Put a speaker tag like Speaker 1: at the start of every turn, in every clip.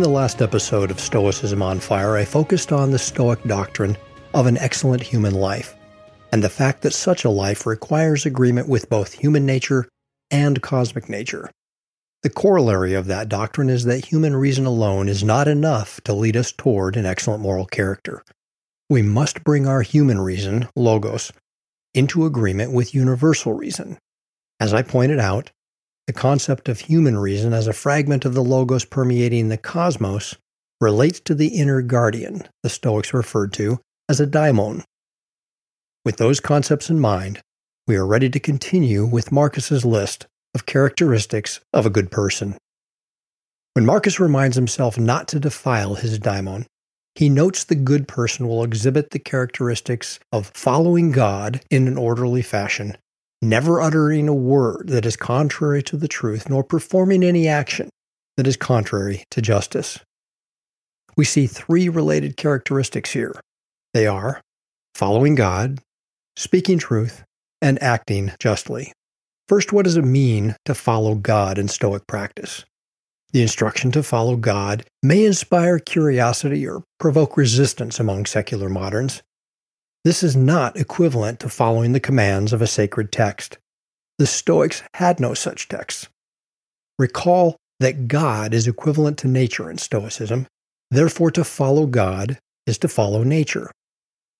Speaker 1: In the last episode of Stoicism on Fire, I focused on the Stoic doctrine of an excellent human life, and the fact that such a life requires agreement with both human nature and cosmic nature. The corollary of that doctrine is that human reason alone is not enough to lead us toward an excellent moral character. We must bring our human reason, logos, into agreement with universal reason. As I pointed out, the concept of human reason as a fragment of the logos permeating the cosmos relates to the inner guardian, the Stoics referred to as a daimon. With those concepts in mind, we are ready to continue with Marcus's list of characteristics of a good person. When Marcus reminds himself not to defile his daimon, he notes the good person will exhibit the characteristics of following God in an orderly fashion never uttering a word that is contrary to the truth, nor performing any action that is contrary to justice. We see three related characteristics here. They are following God, speaking truth, and acting justly. First, what does it mean to follow God in Stoic practice? The instruction to follow God may inspire curiosity or provoke resistance among secular moderns, this is not equivalent to following the commands of a sacred text. The Stoics had no such texts. Recall that God is equivalent to nature in Stoicism, therefore, to follow God is to follow nature.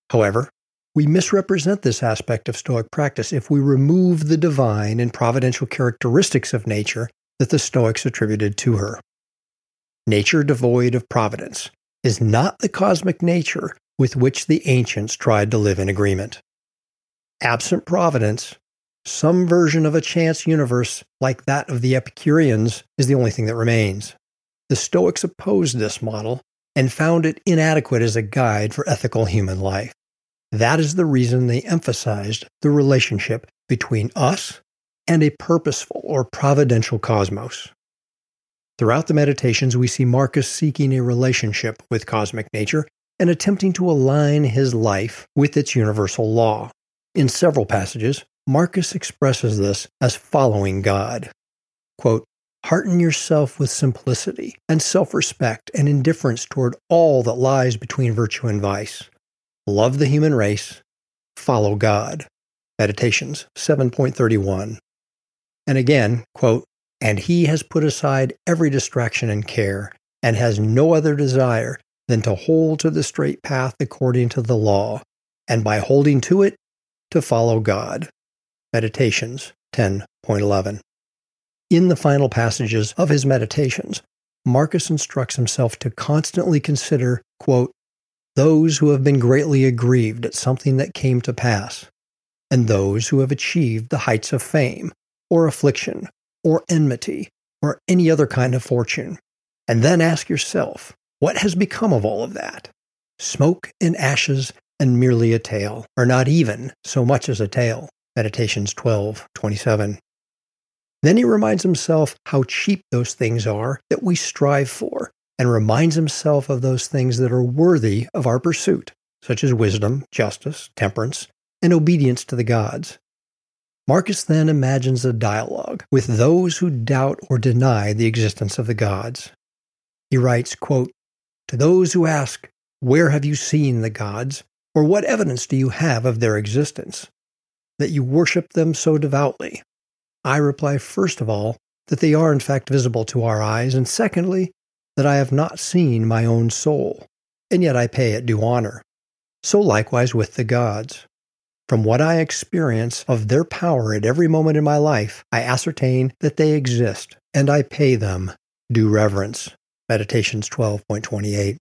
Speaker 1: However, we misrepresent this aspect of Stoic practice if we remove the divine and providential characteristics of nature that the Stoics attributed to her. Nature devoid of providence is not the cosmic nature with which the ancients tried to live in agreement. Absent providence, some version of a chance universe like that of the Epicureans is the only thing that remains. The Stoics opposed this model and found it inadequate as a guide for ethical human life. That is the reason they emphasized the relationship between us and a purposeful or providential cosmos. Throughout the meditations, we see Marcus seeking a relationship with cosmic nature and attempting to align his life with its universal law. In several passages, Marcus expresses this as following God. Quote, Hearten yourself with simplicity and self respect and indifference toward all that lies between virtue and vice. Love the human race. Follow God. Meditations 7.31. And again, quote, And he has put aside every distraction and care, and has no other desire than to hold to the straight path according to the law, and by holding to it, to follow God. Meditations 10.11. In the final passages of his meditations, Marcus instructs himself to constantly consider, quote, those who have been greatly aggrieved at something that came to pass, and those who have achieved the heights of fame, or affliction, or enmity, or any other kind of fortune. And then ask yourself, what has become of all of that? Smoke and ashes and merely a tale, or not even so much as a tale. Meditations 12, 27. Then he reminds himself how cheap those things are that we strive for, and reminds himself of those things that are worthy of our pursuit, such as wisdom, justice, temperance, and obedience to the gods. Marcus then imagines a dialogue with those who doubt or deny the existence of the gods. He writes, quote, to those who ask, Where have you seen the gods? Or what evidence do you have of their existence? That you worship them so devoutly? I reply, first of all, that they are in fact visible to our eyes, and secondly, that I have not seen my own soul, and yet I pay it due honor. So likewise with the gods. From what I experience of their power at every moment in my life, I ascertain that they exist, and I pay them due reverence. Meditations 12.28.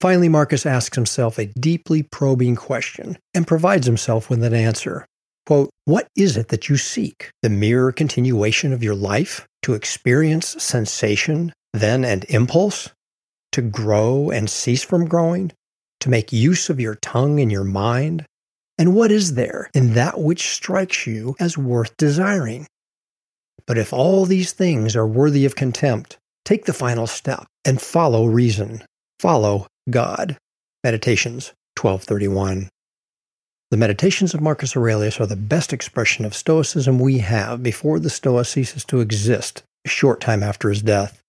Speaker 1: Finally, Marcus asks himself a deeply probing question and provides himself with an answer. Quote, What is it that you seek? The mere continuation of your life? To experience sensation, then and impulse? To grow and cease from growing? To make use of your tongue and your mind? And what is there in that which strikes you as worth desiring? But if all these things are worthy of contempt, take the final step and follow reason. Follow God. Meditations 1231. The Meditations of Marcus Aurelius are the best expression of Stoicism we have before the Stoa ceases to exist a short time after his death.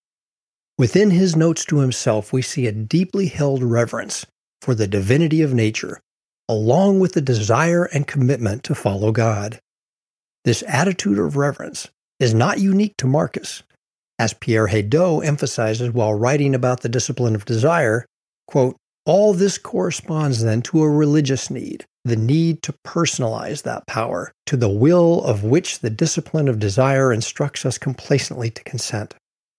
Speaker 1: Within his notes to himself, we see a deeply held reverence for the divinity of nature, along with the desire and commitment to follow God. This attitude of reverence is not unique to Marcus. As Pierre Hadot emphasizes while writing about the discipline of desire, quote, all this corresponds then to a religious need, the need to personalize that power, to the will of which the discipline of desire instructs us complacently to consent.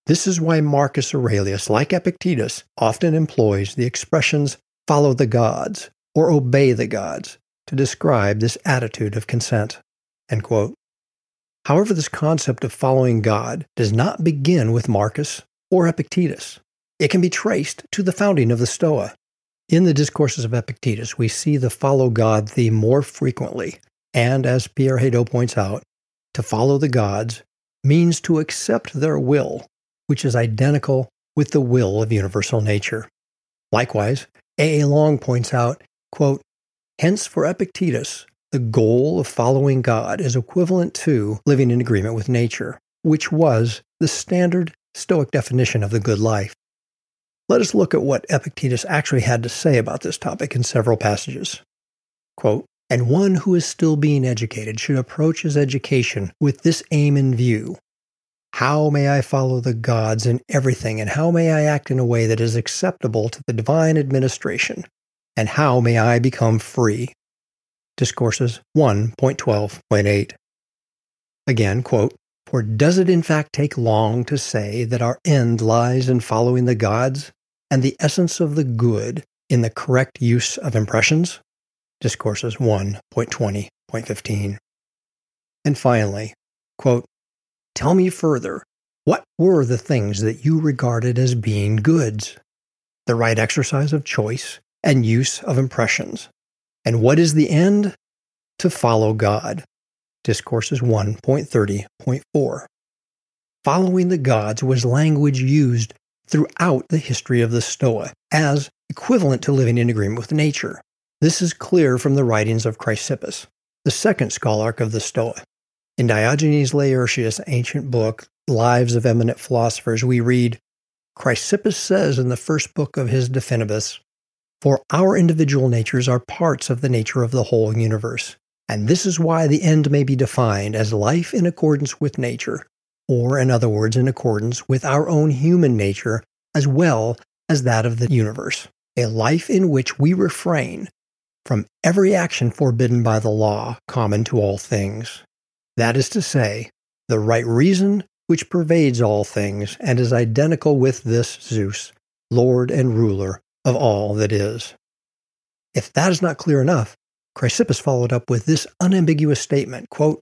Speaker 1: This is why Marcus Aurelius, like Epictetus, often employs the expressions follow the gods or obey the gods to describe this attitude of consent. However, this concept of following God does not begin with Marcus or Epictetus. It can be traced to the founding of the Stoa, in the discourses of Epictetus, we see the follow God theme more frequently, and as Pierre Hadot points out, to follow the gods means to accept their will, which is identical with the will of universal nature. Likewise, A. A. Long points out, quote, Hence, for Epictetus, the goal of following God is equivalent to living in agreement with nature, which was the standard Stoic definition of the good life. Let us look at what Epictetus actually had to say about this topic in several passages. Quote, and one who is still being educated should approach his education with this aim in view. How may I follow the gods in everything, and how may I act in a way that is acceptable to the divine administration? And how may I become free? Discourses 1.12.8. Again, quote, For does it in fact take long to say that our end lies in following the gods? and the essence of the good in the correct use of impressions? Discourses 1.20.15. And finally, quote, Tell me further, what were the things that you regarded as being goods? The right exercise of choice and use of impressions. And what is the end? To follow God. Discourses 1.30.4. Following the gods was language used throughout the history of the Stoa as equivalent to living in agreement with nature. This is clear from the writings of Chrysippus, the second scholarch of the Stoa. In Diogenes Laertius' ancient book, Lives of Eminent Philosophers, we read Chrysippus says in the first book of his De Finibus, For our individual natures are parts of the nature of the whole universe, and this is why the end may be defined as life in accordance with nature, or in other words, in accordance with our own human nature as well as that of the universe, a life in which we refrain from every action forbidden by the law common to all things. That is to say, the right reason which pervades all things and is identical with this Zeus, Lord and ruler of all that is. If that is not clear enough, Chrysippus followed up with this unambiguous statement, quote,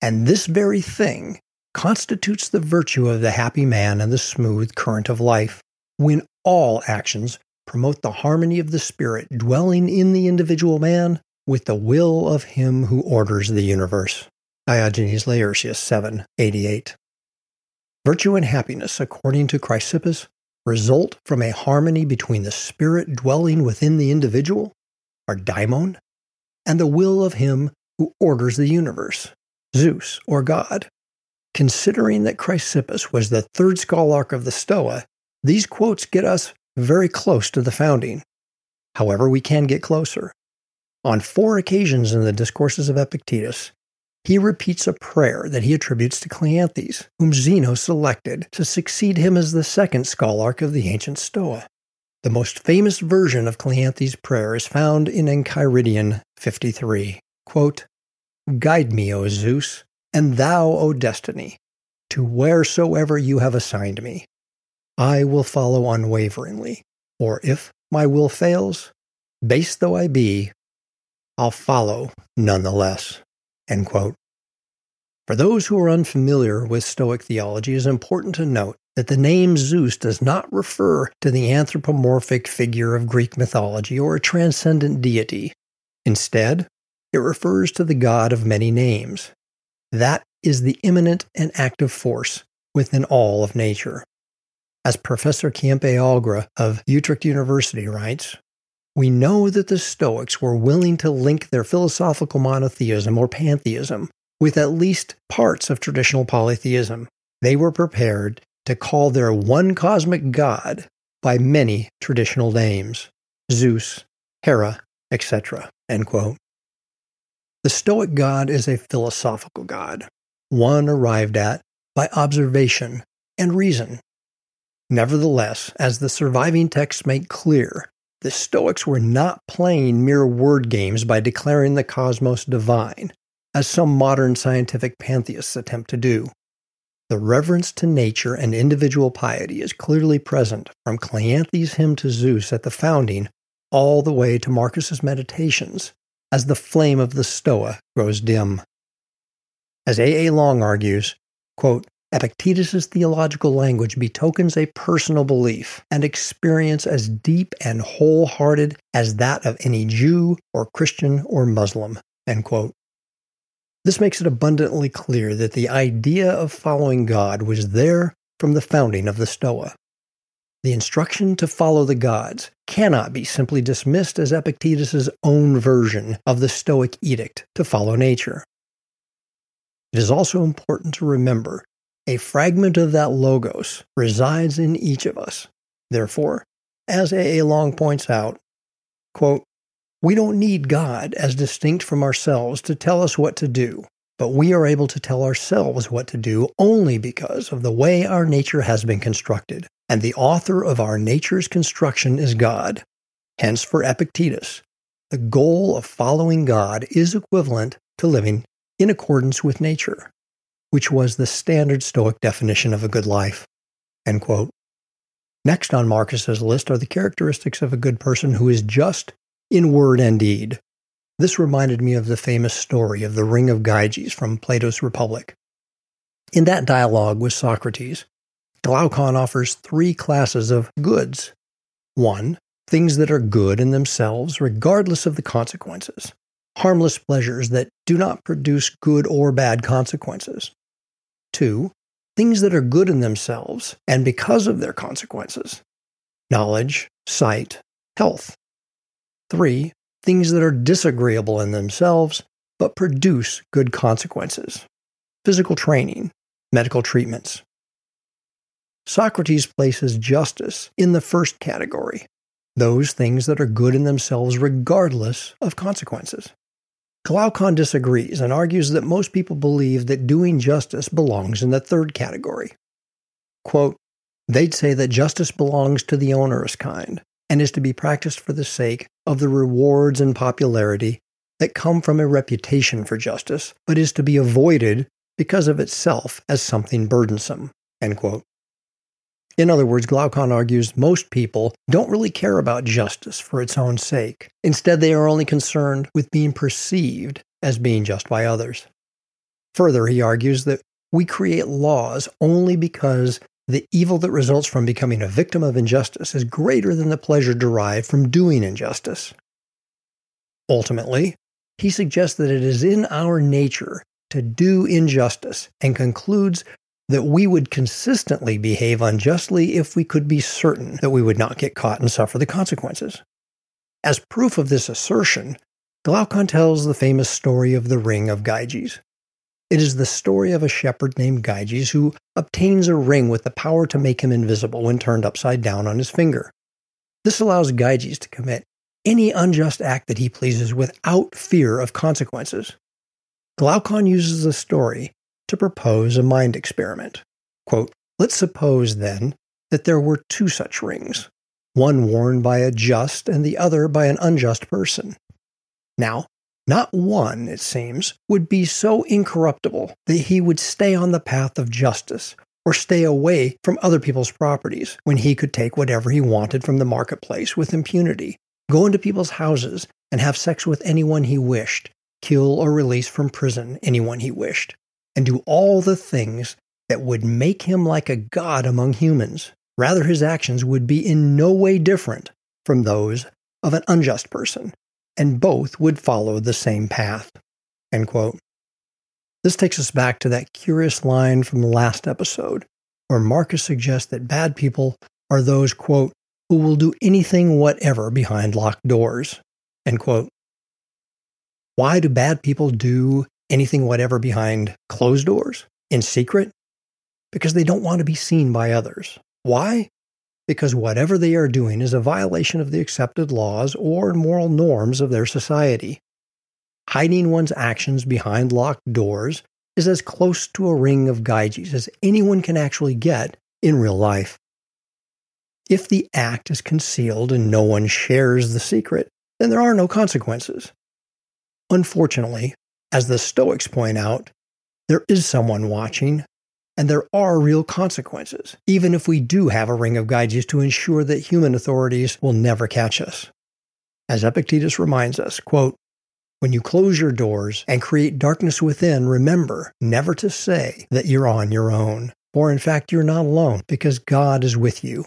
Speaker 1: And this very thing constitutes the virtue of the happy man and the smooth current of life, when all actions promote the harmony of the spirit dwelling in the individual man with the will of him who orders the universe. Diogenes Laertius 788. Virtue and happiness, according to Chrysippus, result from a harmony between the spirit dwelling within the individual, or daimon, and the will of him who orders the universe, Zeus or God. Considering that Chrysippus was the third scholarch of the Stoa, these quotes get us very close to the founding. However, we can get closer. On four occasions in the Discourses of Epictetus, he repeats a prayer that he attributes to Cleanthes, whom Zeno selected to succeed him as the second scholarch of the ancient Stoa. The most famous version of Cleanthes' prayer is found in Enchiridion 53. Quote, Guide me, O Zeus, and thou, O destiny, to wheresoever you have assigned me. I will follow unwaveringly, or if my will fails, base though I be, I'll follow none the less. End quote. For those who are unfamiliar with Stoic theology, it is important to note that the name Zeus does not refer to the anthropomorphic figure of Greek mythology or a transcendent deity. Instead, it refers to the god of many names. That is the immanent and active force within all of nature. As Professor Keimpe Algra of Utrecht University writes, we know that the Stoics were willing to link their philosophical monotheism or pantheism with at least parts of traditional polytheism. They were prepared to call their one cosmic god by many traditional names Zeus, Hera, etc. The Stoic god is a philosophical god, one arrived at by observation and reason. Nevertheless, as the surviving texts make clear, the Stoics were not playing mere word games by declaring the cosmos divine, as some modern scientific pantheists attempt to do. The reverence to nature and individual piety is clearly present from Cleanthes' hymn to Zeus at the founding all the way to Marcus's meditations as the flame of the Stoa grows dim. As A. A. Long argues, quote, Epictetus's theological language betokens a personal belief and experience as deep and wholehearted as that of any Jew or Christian or Muslim. This makes it abundantly clear that the idea of following God was there from the founding of the Stoa. The instruction to follow the gods cannot be simply dismissed as Epictetus's own version of the Stoic edict to follow nature. It is also important to remember a fragment of that logos resides in each of us. Therefore, as A. A. Long points out, quote, we don't need God as distinct from ourselves to tell us what to do, but we are able to tell ourselves what to do only because of the way our nature has been constructed, and the author of our nature's construction is God. Hence, for Epictetus, the goal of following God is equivalent to living in accordance with nature, which was the standard Stoic definition of a good life. Next on Marcus's list are the characteristics of a good person who is just in word and deed. This reminded me of the famous story of the Ring of Gyges from Plato's Republic. In that dialogue with Socrates, Glaucon offers three classes of goods. One, things that are good in themselves, regardless of the consequences, harmless pleasures that do not produce good or bad consequences. Two, things that are good in themselves and because of their consequences knowledge, sight, health. Three, things that are disagreeable in themselves but produce good consequences physical training, medical treatments. Socrates places justice in the first category, those things that are good in themselves regardless of consequences. Glaucon disagrees and argues that most people believe that doing justice belongs in the third category. Quote, They'd say that justice belongs to the onerous kind, and is to be practiced for the sake of the rewards and popularity that come from a reputation for justice, but is to be avoided because of itself as something burdensome. In other words, Glaucon argues most people don't really care about justice for its own sake. Instead, they are only concerned with being perceived as being just by others. Further, he argues that we create laws only because the evil that results from becoming a victim of injustice is greater than the pleasure derived from doing injustice. Ultimately, he suggests that it is in our nature to do injustice and concludes that we would consistently behave unjustly if we could be certain that we would not get caught and suffer the consequences. As proof of this assertion, Glaucon tells the famous story of the ring of Gyges. It is the story of a shepherd named Gyges who obtains a ring with the power to make him invisible when turned upside down on his finger. This allows Gyges to commit any unjust act that he pleases without fear of consequences. Glaucon uses the story to propose a mind experiment. Quote, Let's suppose, then, that there were two such rings, one worn by a just and the other by an unjust person. Now, not one, it seems, would be so incorruptible that he would stay on the path of justice or stay away from other people's properties when he could take whatever he wanted from the marketplace with impunity, go into people's houses, and have sex with anyone he wished, kill, or release from prison anyone he wished, and do all the things that would make him like a god among humans. Rather, his actions would be in no way different from those of an unjust person, and both would follow the same path. End quote. This takes us back to that curious line from the last episode, where Marcus suggests that bad people are those, quote, who will do anything whatever behind locked doors, end quote. Why do bad people do anything whatever behind closed doors, in secret? Because they don't want to be seen by others. Why? Because whatever they are doing is a violation of the accepted laws or moral norms of their society. Hiding one's actions behind locked doors is as close to a ring of Gyges as anyone can actually get in real life. If the act is concealed and no one shares the secret, then there are no consequences. Unfortunately, as the Stoics point out, there is someone watching, and there are real consequences, even if we do have a ring of Gyges to ensure that human authorities will never catch us. As Epictetus reminds us, quote, when you close your doors and create darkness within, remember never to say that you're on your own. For in fact, you're not alone because God is with you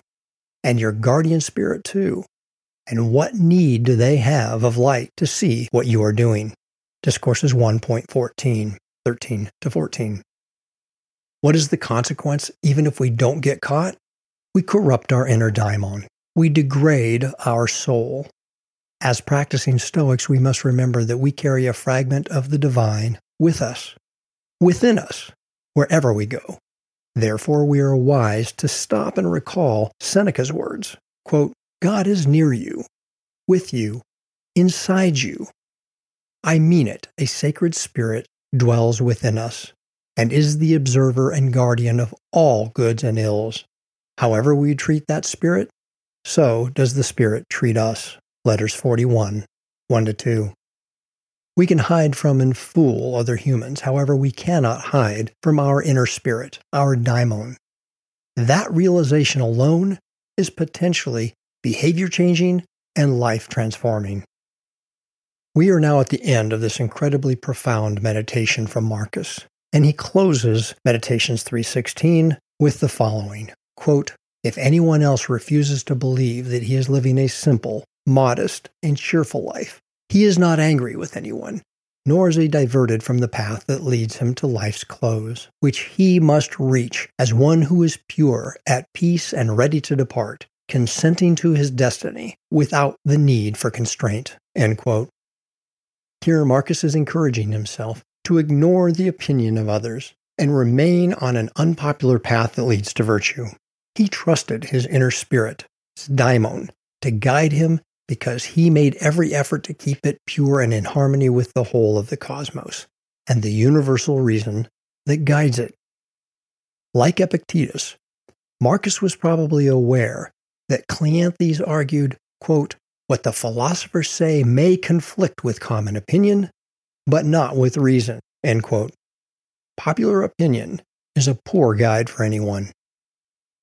Speaker 1: and your guardian spirit too. And what need do they have of light to see what you are doing? Discourses 1.14, 13 to 14. What is the consequence even if we don't get caught? We corrupt our inner daimon. We degrade our soul. As practicing Stoics, we must remember that we carry a fragment of the divine with us, within us, wherever we go. Therefore, we are wise to stop and recall Seneca's words quote, God is near you, with you, inside you. I mean it, a sacred spirit dwells within us and is the observer and guardian of all goods and ills. However we treat that spirit, so does the spirit treat us letters 41, 1 to 2. We can hide from and fool other humans, however, we cannot hide from our inner spirit, our daimon. That realization alone is potentially behavior changing and life transforming. We are now at the end of this incredibly profound meditation from Marcus, and he closes Meditations 316 with the following quote, If anyone else refuses to believe that he is living a simple, modest, and cheerful life. He is not angry with anyone, nor is he diverted from the path that leads him to life's close, which he must reach as one who is pure, at peace, and ready to depart, consenting to his destiny without the need for constraint. Here, Marcus is encouraging himself to ignore the opinion of others and remain on an unpopular path that leads to virtue. He trusted his inner spirit, his daimon, to guide him because he made every effort to keep it pure and in harmony with the whole of the cosmos and the universal reason that guides it. Like Epictetus, Marcus was probably aware that Cleanthes argued, quote, what the philosophers say may conflict with common opinion, but not with reason, end quote. Popular opinion is a poor guide for anyone.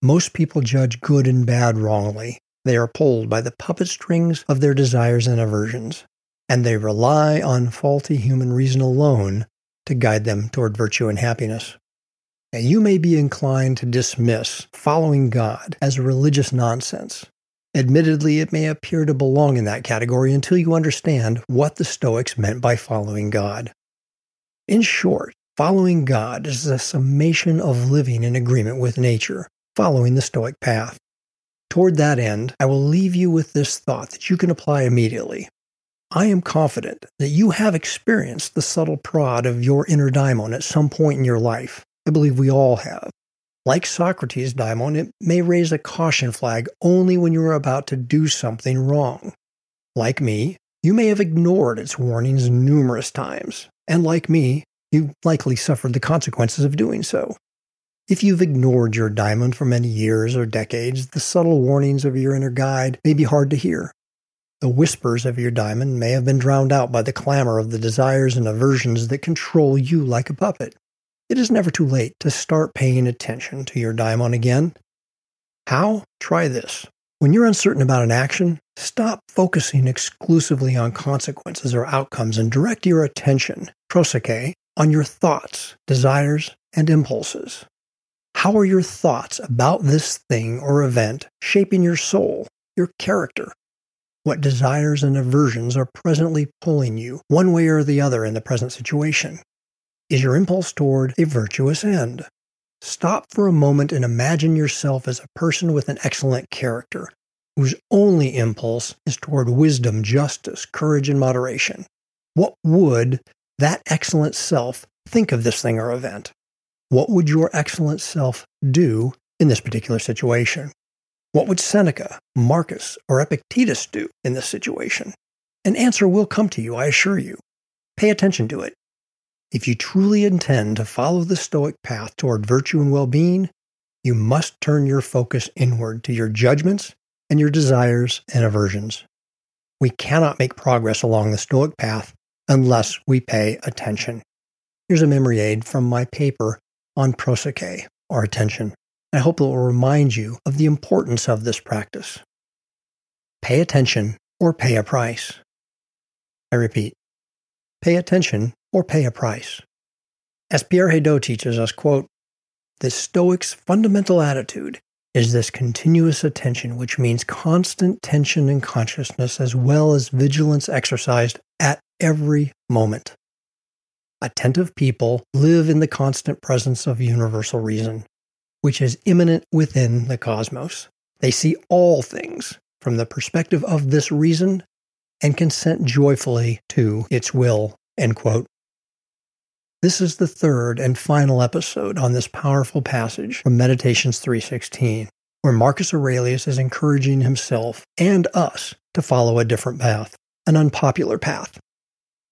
Speaker 1: Most people judge good and bad wrongly, they are pulled by the puppet strings of their desires and aversions, and they rely on faulty human reason alone to guide them toward virtue and happiness. And you may be inclined to dismiss following God as religious nonsense. Admittedly, it may appear to belong in that category until you understand what the Stoics meant by following God. In short, following God is a summation of living in agreement with nature, following the Stoic path. Toward that end, I will leave you with this thought that you can apply immediately. I am confident that you have experienced the subtle prod of your inner daimon at some point in your life. I believe we all have. Like Socrates' daimon, it may raise a caution flag only when you are about to do something wrong. Like me, you may have ignored its warnings numerous times, and like me, you likely suffered the consequences of doing so. If you've ignored your daimon for many years or decades, the subtle warnings of your inner guide may be hard to hear. The whispers of your daimon may have been drowned out by the clamor of the desires and aversions that control you like a puppet. It is never too late to start paying attention to your daimon again. How? Try this. When you're uncertain about an action, stop focusing exclusively on consequences or outcomes and direct your attention, prosoche, on your thoughts, desires, and impulses. How are your thoughts about this thing or event shaping your soul, your character? What desires and aversions are presently pulling you, one way or the other, in the present situation? Is your impulse toward a virtuous end? Stop for a moment and imagine yourself as a person with an excellent character, whose only impulse is toward wisdom, justice, courage, and moderation. What would that excellent self think of this thing or event? What would your excellent self do in this particular situation? What would Seneca, Marcus, or Epictetus do in this situation? An answer will come to you, I assure you. Pay attention to it. If you truly intend to follow the Stoic path toward virtue and well being, you must turn your focus inward to your judgments and your desires and aversions. We cannot make progress along the Stoic path unless we pay attention. Here's a memory aid from my paper on prosoche, or attention. I hope it will remind you of the importance of this practice. Pay attention or pay a price. I repeat, pay attention or pay a price. As Pierre Hadot teaches us, quote, the Stoic's fundamental attitude is this continuous attention, which means constant tension and consciousness as well as vigilance exercised at every moment. Attentive people live in the constant presence of universal reason, which is immanent within the cosmos. They see all things from the perspective of this reason and consent joyfully to its will. End quote. This is the third and final episode on this powerful passage from Meditations 3:16, where Marcus Aurelius is encouraging himself and us to follow a different path, an unpopular path.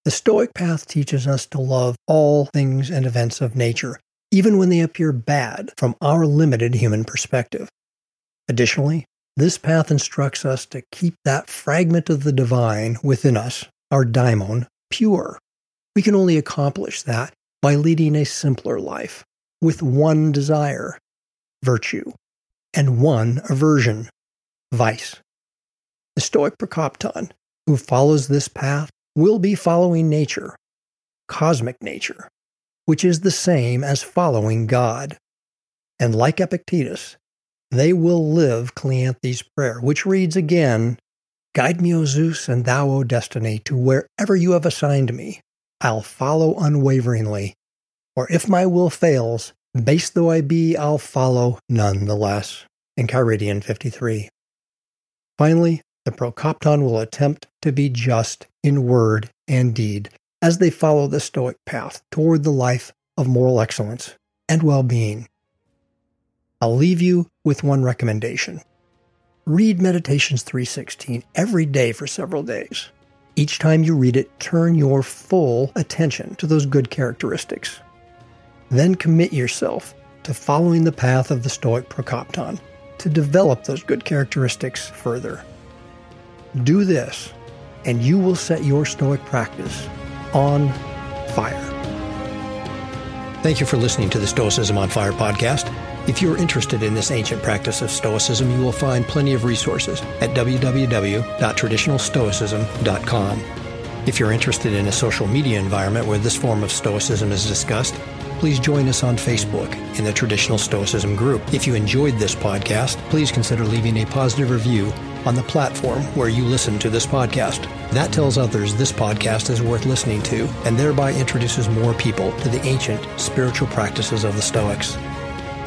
Speaker 1: The Stoic path teaches us to love all things and events of nature, even when they appear bad from our limited human perspective. Additionally, this path instructs us to keep that fragment of the divine within us, our daimon, pure. We can only accomplish that by leading a simpler life with one desire, virtue, and one aversion, vice. The Stoic Prokopton, who follows this path, will be following nature, cosmic nature, which is the same as following God. And like Epictetus, they will live Cleanthes' prayer, which reads again Guide me, O Zeus, and thou, O destiny, to wherever you have assigned me. I'll follow unwaveringly. Or if my will fails, base though I be, I'll follow none the less. Enchiridion 53. Finally, the Prokopton will attempt to be just in word and deed as they follow the Stoic path toward the life of moral excellence and well being. I'll leave you with one recommendation. Read Meditations 316 every day for several days. Each time you read it, turn your full attention to those good characteristics. Then commit yourself to following the path of the Stoic Prokopton to develop those good characteristics further. Do this, and you will set your Stoic practice on fire. Thank you for listening to the Stoicism on Fire podcast. If you're interested in this ancient practice of Stoicism, you will find plenty of resources at www.traditionalstoicism.com. If you're interested in a social media environment where this form of Stoicism is discussed, please join us on Facebook in the Traditional Stoicism group. If you enjoyed this podcast, please consider leaving a positive review on the platform where you listen to this podcast. That tells others this podcast is worth listening to and thereby introduces more people to the ancient spiritual practices of the Stoics.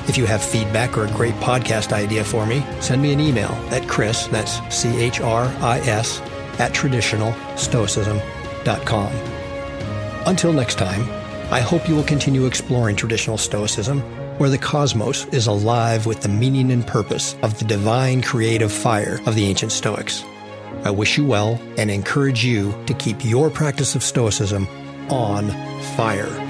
Speaker 1: If you have feedback or a great podcast idea for me, send me an email at Chris, that's C H R I S, at traditionalstoicism.com. Until next time, I hope you will continue exploring traditional Stoicism, where the cosmos is alive with the meaning and purpose of the divine creative fire of the ancient Stoics. I wish you well and encourage you to keep your practice of Stoicism on fire.